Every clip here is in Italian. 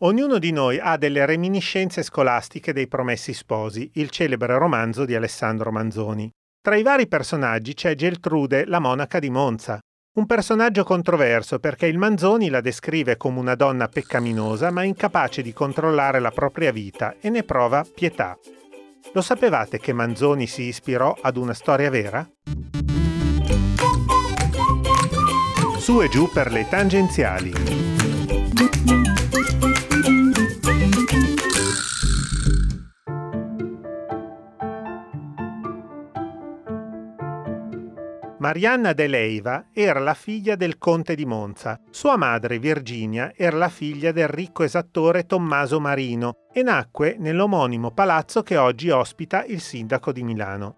Ognuno di noi ha delle reminiscenze scolastiche dei Promessi Sposi, il celebre romanzo di Alessandro Manzoni. Tra i vari personaggi c'è Geltrude, la monaca di Monza, un personaggio controverso perché il Manzoni la descrive come una donna peccaminosa ma incapace di controllare la propria vita e ne prova pietà. Lo sapevate che Manzoni si ispirò ad una storia vera? Su e giù per le tangenziali. Marianna de Leiva era la figlia del conte di Monza. Sua madre, Virginia, era la figlia del ricco esattore Tommaso Marino e nacque nell'omonimo palazzo che oggi ospita il sindaco di Milano.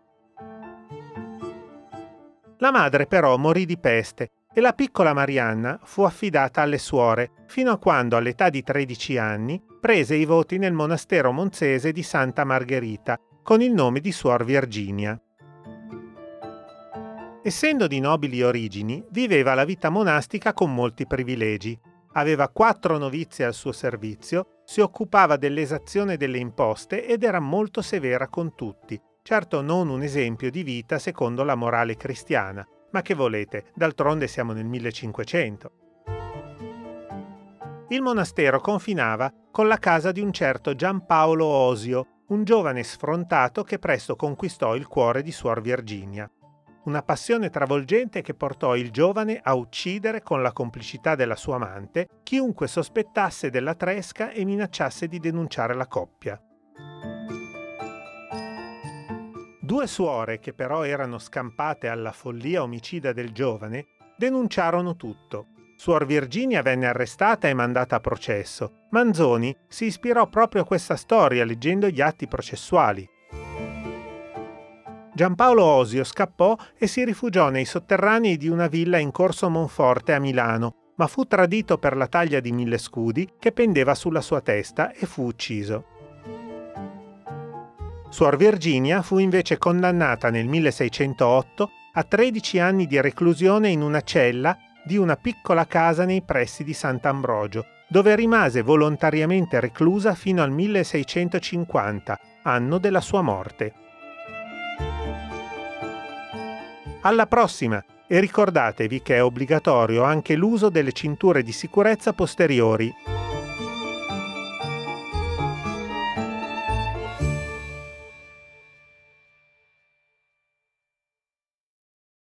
La madre però morì di peste e la piccola Marianna fu affidata alle suore fino a quando all'età di 13 anni prese i voti nel monastero monzese di Santa Margherita con il nome di Suor Virginia. Essendo di nobili origini, viveva la vita monastica con molti privilegi. Aveva quattro novizie al suo servizio, si occupava dell'esazione delle imposte ed era molto severa con tutti. Certo non un esempio di vita secondo la morale cristiana, ma che volete, d'altronde siamo nel 1500. Il monastero confinava con la casa di un certo Giampaolo Osio, un giovane sfrontato che presto conquistò il cuore di Suor Virginia una passione travolgente che portò il giovane a uccidere con la complicità della sua amante chiunque sospettasse della tresca e minacciasse di denunciare la coppia. Due suore, che però erano scampate alla follia omicida del giovane, denunciarono tutto. Suor Virginia venne arrestata e mandata a processo. Manzoni si ispirò proprio a questa storia leggendo gli atti processuali. Giampaolo Osio scappò e si rifugiò nei sotterranei di una villa in Corso Monforte a Milano, ma fu tradito per la taglia di mille scudi che pendeva sulla sua testa e fu ucciso. Suor Virginia fu invece condannata nel 1608 a 13 anni di reclusione in una cella di una piccola casa nei pressi di Sant'Ambrogio, dove rimase volontariamente reclusa fino al 1650, anno della sua morte. Alla prossima e ricordatevi che è obbligatorio anche l'uso delle cinture di sicurezza posteriori.